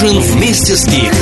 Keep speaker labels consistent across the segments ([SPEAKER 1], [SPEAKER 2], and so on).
[SPEAKER 1] Ужин вместе с Гик.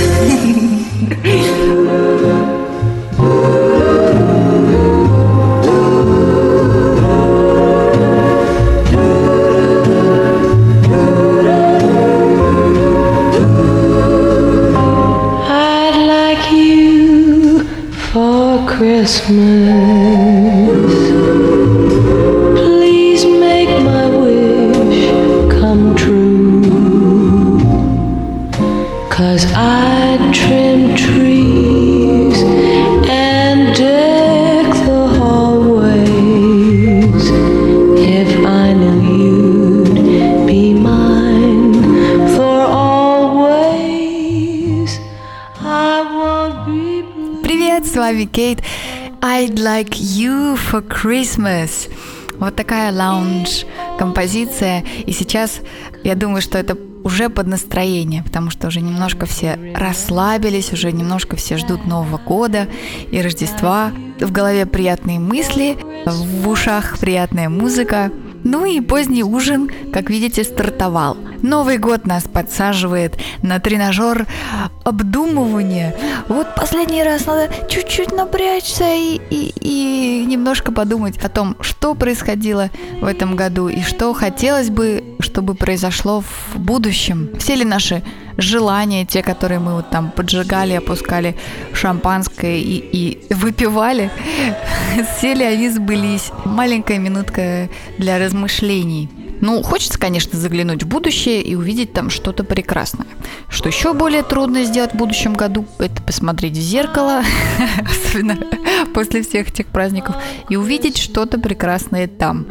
[SPEAKER 2] Вами Кейт. I'd like you for Christmas. Вот такая лаунж-композиция. И сейчас я думаю, что это уже под настроение, потому что уже немножко все расслабились, уже немножко все ждут Нового года и Рождества. В голове приятные мысли, в ушах приятная музыка. Ну и поздний ужин, как видите, стартовал. Новый год нас подсаживает на тренажер обдумывания. Вот последний раз надо чуть-чуть напрячься и, и, и немножко подумать о том, что происходило в этом году и что хотелось бы, чтобы произошло в будущем. Все ли наши желания, те, которые мы вот там поджигали, опускали шампанское и, и выпивали, все ли они сбылись? Маленькая минутка для размышлений. Ну, хочется, конечно, заглянуть в будущее и увидеть там что-то прекрасное. Что еще более трудно сделать в будущем году, это посмотреть в зеркало, особенно после всех этих праздников, и увидеть что-то прекрасное там.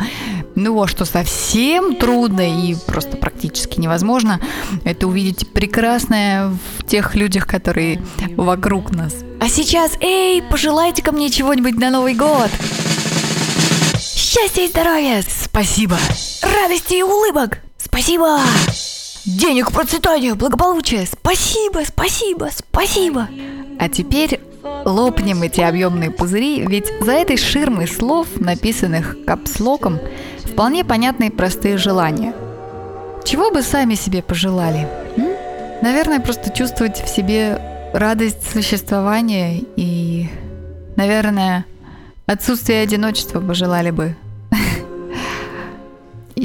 [SPEAKER 2] Ну, а что совсем трудно и просто практически невозможно, это увидеть прекрасное в тех людях, которые вокруг нас. А сейчас, эй, пожелайте-ка мне чего-нибудь на Новый год. Счастья и здоровья! Спасибо! Радости и улыбок! Спасибо! Денег, процветания, благополучия! Спасибо, спасибо, спасибо! А теперь лопнем эти объемные пузыри, ведь за этой ширмой слов, написанных капслоком, вполне понятные простые желания. Чего бы сами себе пожелали? М? Наверное, просто чувствовать в себе радость существования и, наверное, отсутствие одиночества пожелали бы.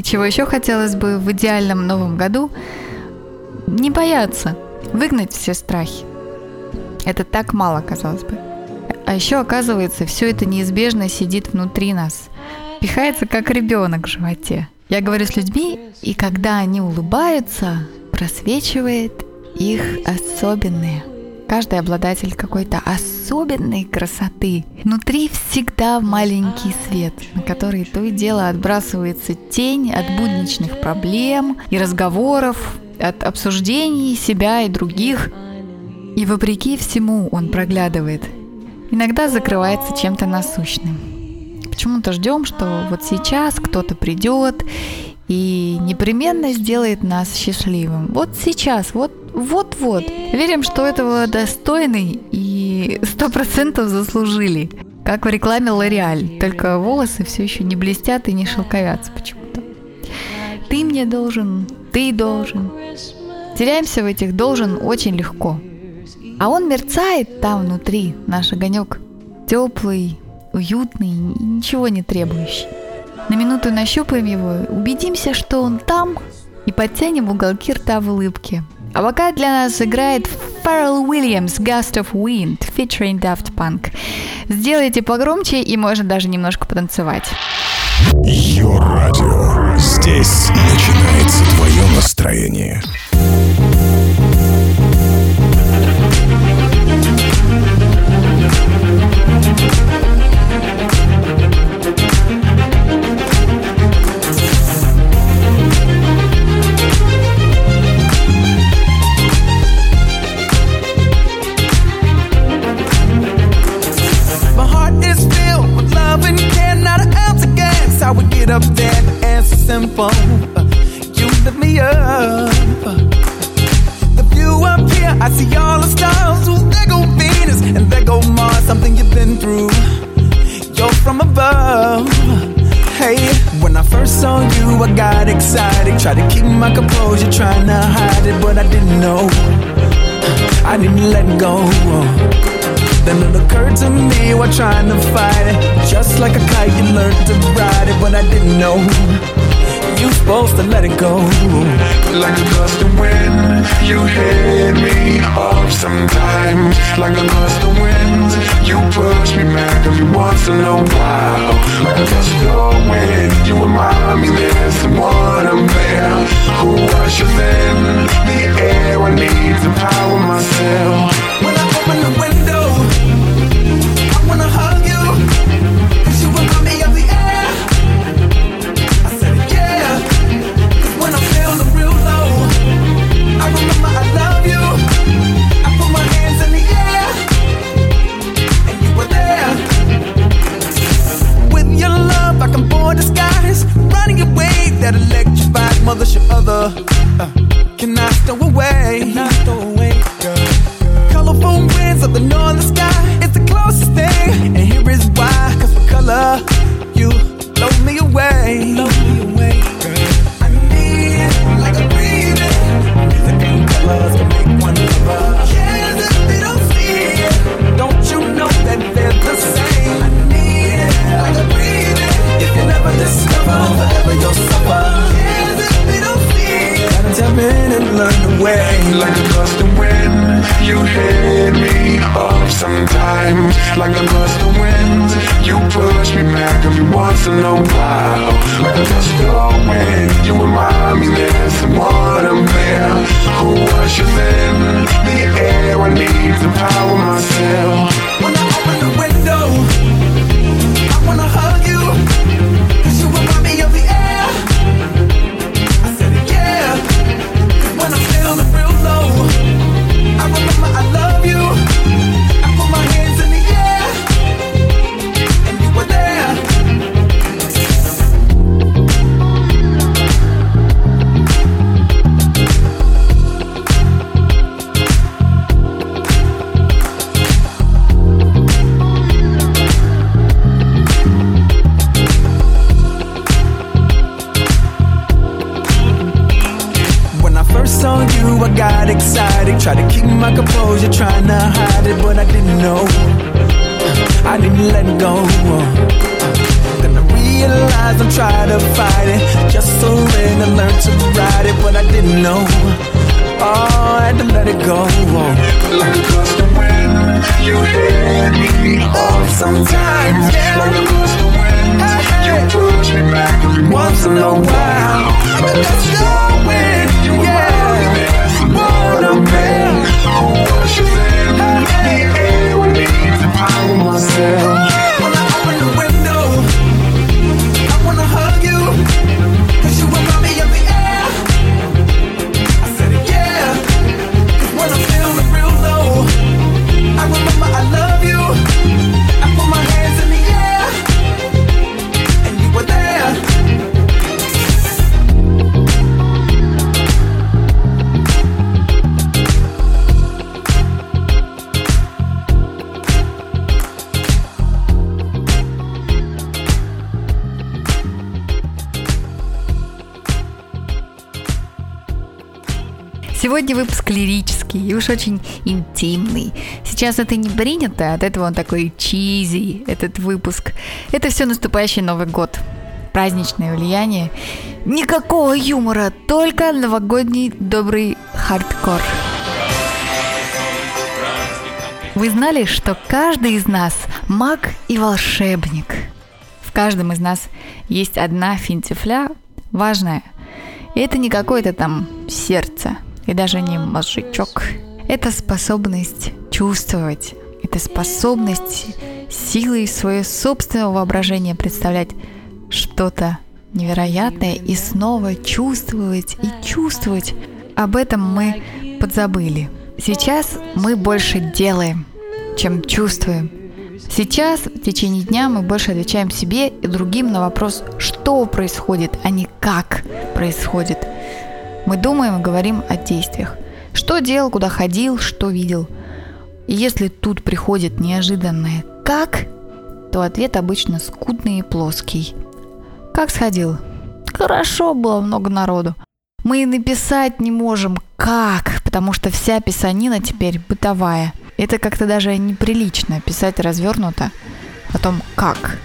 [SPEAKER 2] Чего еще хотелось бы в идеальном новом году? Не бояться, выгнать все страхи. Это так мало, казалось бы. А еще, оказывается, все это неизбежно сидит внутри нас. Пихается, как ребенок в животе. Я говорю с людьми, и когда они улыбаются, просвечивает их особенные. Каждый обладатель какой-то особенной красоты. Внутри всегда маленький свет, на который то и дело отбрасывается тень от будничных проблем и разговоров, от обсуждений себя и других. И вопреки всему он проглядывает. Иногда закрывается чем-то насущным. Почему-то ждем, что вот сейчас кто-то придет и непременно сделает нас счастливым. Вот сейчас, вот вот-вот. Верим, что этого достойны и сто процентов заслужили. Как в рекламе Лореаль, только волосы все еще не блестят и не шелковятся почему-то. Ты мне должен, ты должен. Теряемся в этих должен очень легко. А он мерцает там внутри, наш огонек. Теплый, уютный, ничего не требующий. На минуту нащупаем его, убедимся, что он там, и подтянем уголки рта в улыбке. А пока для нас играет Pharrell Williams Gust of Wind featuring Daft Punk. Сделайте погромче и можно даже немножко потанцевать.
[SPEAKER 3] Йо-радио. Здесь начинается твое настроение.
[SPEAKER 4] From above. Hey, when I first saw you, I got excited. Tried to keep my composure, trying to hide it, but I didn't know. I didn't let go. Then it occurred to me while trying to fight it. Just like a kite, you learned to ride it, but I didn't know. You supposed to let it go.
[SPEAKER 1] Like a gust of wind, you hit me up sometimes. Like a gust of wind, you push me back every once in a while. Like a gust of wind, you remind me there's someone up there who rushes in the air. I need to power myself.
[SPEAKER 4] When I open the window, Like a
[SPEAKER 1] gust of wind, you push me back every once in a while.
[SPEAKER 4] Excited. Tried to keep my composure, trying to hide it, but I didn't know. I didn't let go. Then I realized I'm trying to fight it. Just surrender, learn to ride it, but I didn't know. Oh, I had to let it go.
[SPEAKER 1] Like a gust of wind, you hit me up sometimes. Like a gust of wind, you push me back every once in a while. Like a gust of wind, you remind Shazam, I need to myself.
[SPEAKER 2] Сегодня выпуск лирический и уж очень интимный. Сейчас это не принято, от этого он такой чизи, этот выпуск. Это все наступающий Новый год. Праздничное влияние. Никакого юмора, только новогодний добрый хардкор. Вы знали, что каждый из нас маг и волшебник? В каждом из нас есть одна финтифля важная. И это не какое-то там сердце, и даже не мозжечок. Это способность чувствовать. Это способность силой своего собственного воображения представлять что-то невероятное и снова чувствовать и чувствовать. Об этом мы подзабыли. Сейчас мы больше делаем, чем чувствуем. Сейчас, в течение дня, мы больше отвечаем себе и другим на вопрос, что происходит, а не как происходит. Мы думаем и говорим о действиях. Что делал, куда ходил, что видел. И если тут приходит неожиданное «как», то ответ обычно скудный и плоский. Как сходил? хорошо было много народу. Мы и написать не можем, как, потому что вся писанина теперь бытовая. Это как-то даже неприлично писать развернуто о том, как.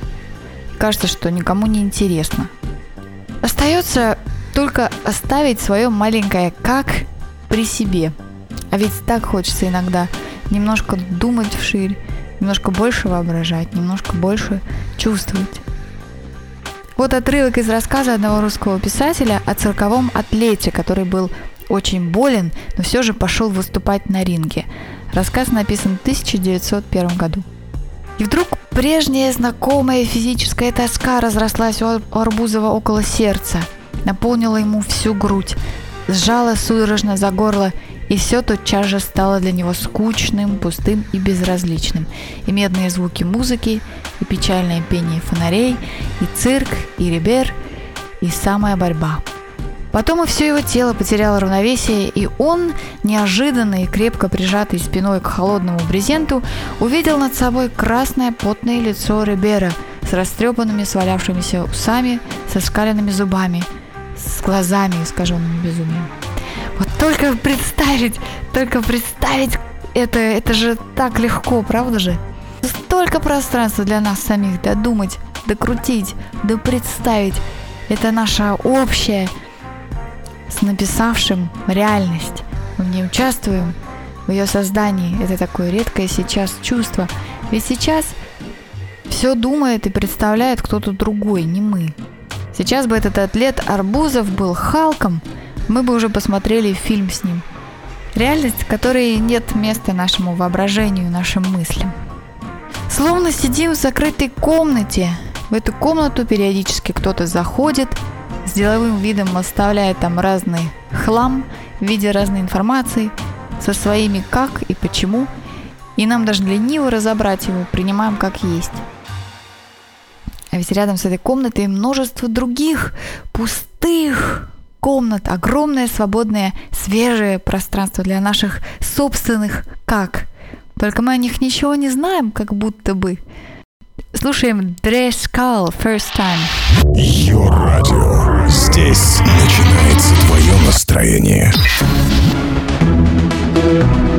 [SPEAKER 2] Кажется, что никому не интересно. Остается только оставить свое маленькое «как» при себе. А ведь так хочется иногда немножко думать вширь, немножко больше воображать, немножко больше чувствовать. Вот отрывок из рассказа одного русского писателя о цирковом атлете, который был очень болен, но все же пошел выступать на ринге. Рассказ написан в 1901 году. И вдруг прежняя знакомая физическая тоска разрослась у Арбузова около сердца, наполнила ему всю грудь, сжала судорожно за горло и все тотчас же стало для него скучным, пустым и безразличным. И медные звуки музыки, и печальное пение фонарей, и цирк, и ребер, и самая борьба. Потом и все его тело потеряло равновесие, и он, неожиданно и крепко прижатый спиной к холодному брезенту, увидел над собой красное потное лицо Рибера с растрепанными свалявшимися усами, со скаленными зубами, с глазами, искаженными безумием. Вот только представить, только представить это, это же так легко, правда же? Столько пространства для нас самих додумать, докрутить, да представить. Это наша общая с написавшим реальность. Мы в ней участвуем, в ее создании. Это такое редкое сейчас чувство. Ведь сейчас все думает и представляет кто-то другой, не мы. Сейчас бы этот атлет Арбузов был Халком – мы бы уже посмотрели фильм с ним. Реальность, которой нет места нашему воображению, нашим мыслям. Словно сидим в закрытой комнате. В эту комнату периодически кто-то заходит, с деловым видом оставляет там разный хлам в виде разной информации, со своими как и почему, и нам даже лениво разобрать его, принимаем как есть. А ведь рядом с этой комнатой множество других пустых, комнат, огромное свободное свежее пространство для наших собственных «как». Только мы о них ничего не знаем, как будто бы. Слушаем Dress Call First Time.
[SPEAKER 3] Йо радио. Здесь начинается твое настроение.
[SPEAKER 5] Tell you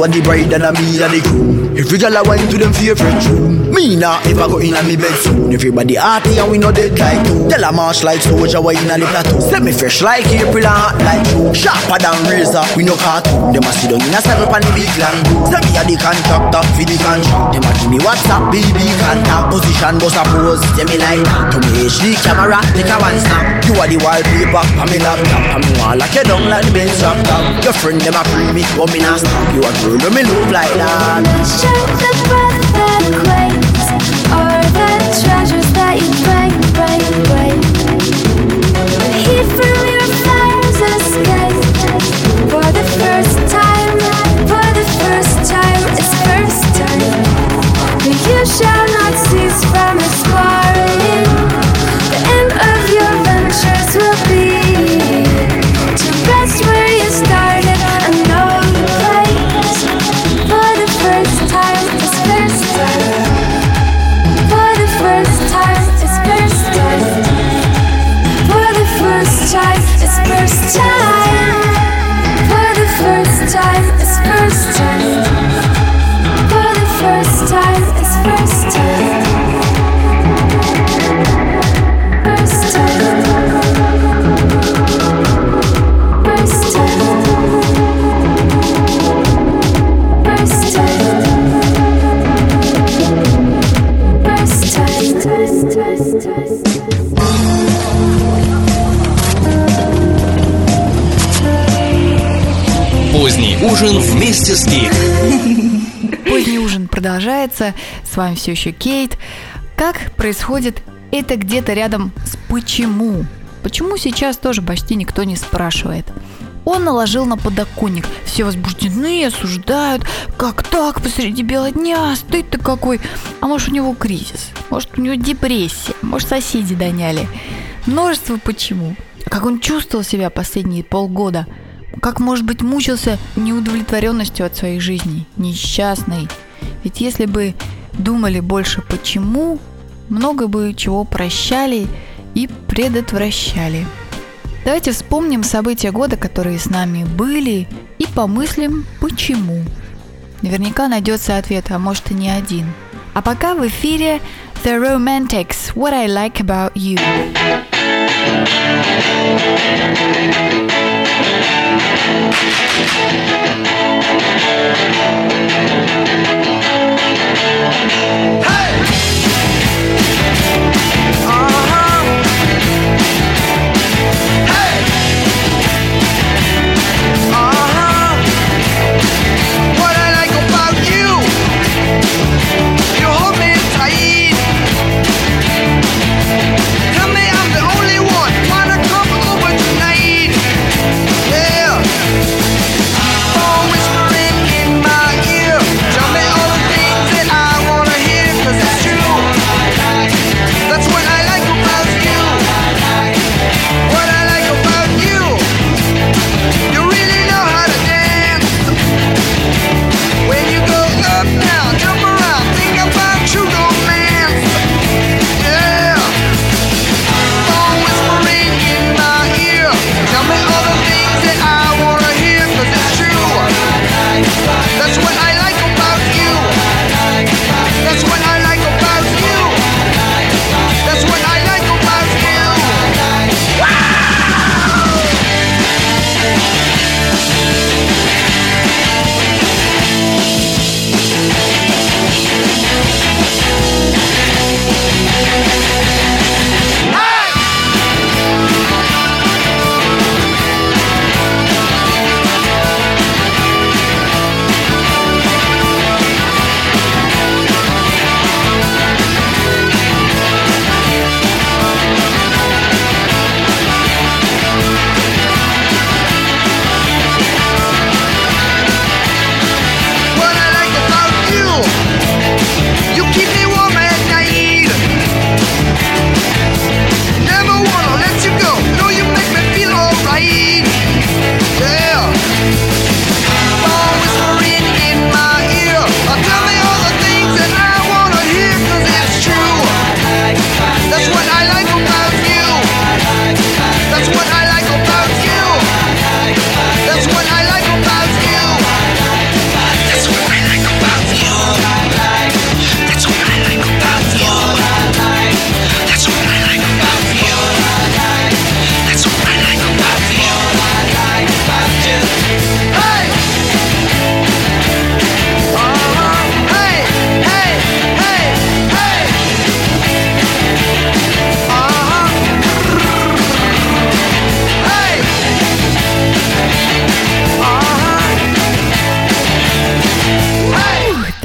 [SPEAKER 5] what the bride and me and the. If you girl a wine to them favorite room, me nah ever go in a me bed soon. Everybody hearty and we know dead like two. Tell a march like soldier wine a the plateau. Let me fresh like April and hot like June. Sharper than razor, we no cartoon. Them a sit down in a circle pan the big land. Say me a the contractor for the contract. Them a give me WhatsApp, baby contact position, bust a pose. Tell me like. To me HD camera, take a one snap. You are the wallpaper, on me laptop. Me want lock you down like the bench top. Your friend them a free me, but me not stop. You a let me make move like that.
[SPEAKER 6] The breath that
[SPEAKER 2] продолжается. С вами все еще Кейт. Как происходит это где-то рядом с почему? Почему сейчас тоже почти никто не спрашивает? Он наложил на подоконник. Все возбуждены, осуждают. Как так посреди бела дня? Стыд-то какой. А может у него кризис? Может у него депрессия? Может соседи доняли? Множество почему. Как он чувствовал себя последние полгода? Как, может быть, мучился неудовлетворенностью от своей жизни, несчастной? Ведь если бы думали больше почему, много бы чего прощали и предотвращали. Давайте вспомним события года, которые с нами были, и помыслим, почему. Наверняка найдется ответ, а может и не один. А пока в эфире The Romantics, What I Like About You.
[SPEAKER 7] Música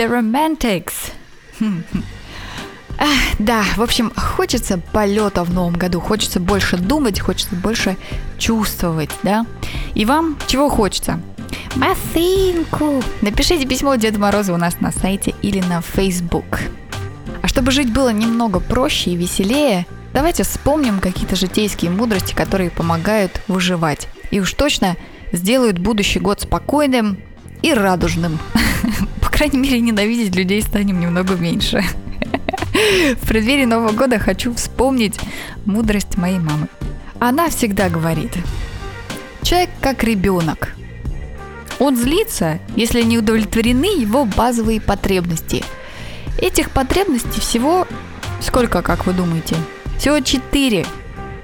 [SPEAKER 7] The
[SPEAKER 2] Romantics. Да, в общем, хочется полета в новом году, хочется больше думать, хочется больше чувствовать, да? И вам чего хочется? Масынку! Напишите письмо Деду Морозу у нас на сайте или на Facebook. А чтобы жить было немного проще и веселее, давайте вспомним какие-то житейские мудрости, которые помогают выживать. И уж точно сделают будущий год спокойным и радужным. Крайней мере, ненавидеть людей станем немного меньше. В преддверии Нового года хочу вспомнить мудрость моей мамы. Она всегда говорит, человек как ребенок. Он злится, если не удовлетворены его базовые потребности. Этих потребностей всего сколько, как вы думаете? Всего четыре.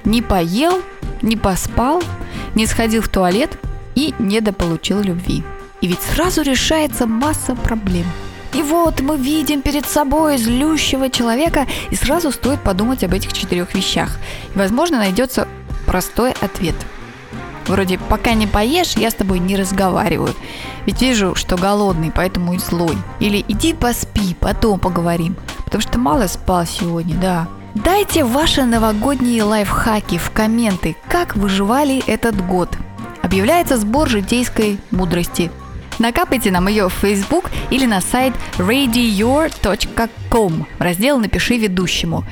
[SPEAKER 2] Не поел, не поспал, не сходил в туалет и недополучил любви. И ведь сразу решается масса проблем. И вот мы видим перед собой злющего человека, и сразу стоит подумать об этих четырех вещах. И, возможно, найдется простой ответ. Вроде «пока не поешь, я с тобой не разговариваю». Ведь вижу, что голодный, поэтому и злой. Или «иди поспи, потом поговорим». Потому что мало спал сегодня, да. Дайте ваши новогодние лайфхаки в комменты, как выживали этот год. Объявляется сбор житейской мудрости. Накапайте нам ее в Facebook или на сайт radiour.com. Раздел «Напиши ведущему».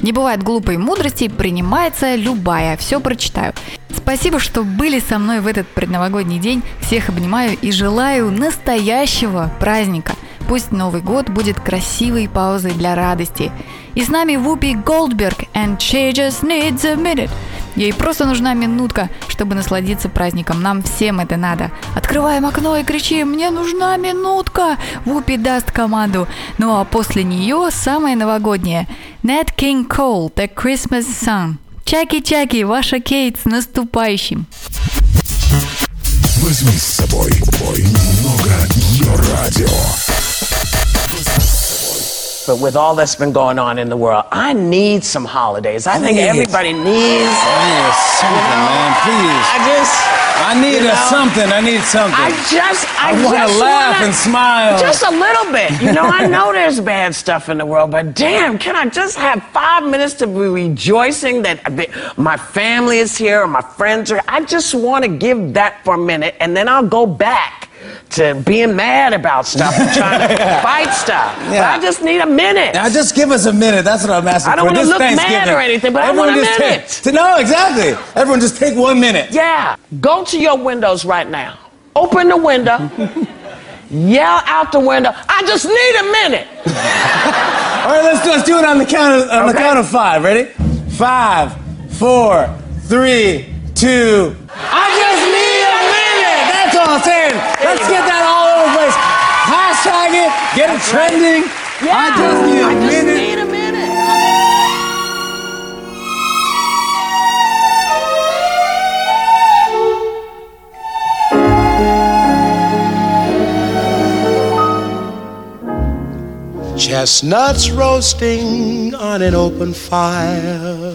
[SPEAKER 2] Не бывает глупой мудрости, принимается любая. Все прочитаю. Спасибо, что были со мной в этот предновогодний день. Всех обнимаю и желаю настоящего праздника. Пусть Новый год будет красивой паузой для радости. И с нами Вупи Голдберг and she just needs a minute. Ей просто нужна минутка, чтобы насладиться праздником. Нам всем это надо. Открываем окно и кричим «Мне нужна минутка!» Вупи даст команду. Ну а после нее самое новогоднее. Nat King Cole, The Christmas Song. Чаки-чаки, ваша Кейт с наступающим.
[SPEAKER 3] Возьми с собой бой, немного ее радио.
[SPEAKER 8] But with all that's been going on in the world, I need some holidays. I, think
[SPEAKER 9] it.
[SPEAKER 8] everybody needs.
[SPEAKER 9] I need something, man. Please.
[SPEAKER 8] I just.
[SPEAKER 9] I need
[SPEAKER 8] you
[SPEAKER 9] a something. I need something.
[SPEAKER 8] I just. I,
[SPEAKER 9] I wanna laugh
[SPEAKER 8] wanna-
[SPEAKER 9] and smile.
[SPEAKER 8] Just a little bit. You know, I know there's bad stuff in the world, but damn, can I just have five minutes to be rejoicing that that my family is here or my friends are? I just want to give that for a minute, and then I'll go back. To being mad about stuff and trying to fight stuff.
[SPEAKER 9] Yeah.
[SPEAKER 8] I just need a minute.
[SPEAKER 9] Now just give us a minute. That's what I'm asking
[SPEAKER 8] I don't wanna
[SPEAKER 9] This
[SPEAKER 8] look mad or anything, but I
[SPEAKER 9] Everyone
[SPEAKER 8] want a minute.
[SPEAKER 9] Take, no, exactly. Everyone just take one minute.
[SPEAKER 8] Yeah. Go to your windows right now. Open the window. Yell out the window. I just need a minute.
[SPEAKER 9] All right, let's do, let's do it on the count of, on the count of five. Ready? Five, four, three, two. I just need a minute. That's all I'm saying. Let's get that all over the place. Hashtag it. Get it trending. I just need a
[SPEAKER 8] I just
[SPEAKER 9] minute.
[SPEAKER 8] need a minute.
[SPEAKER 10] Chestnuts roasting on an open fire.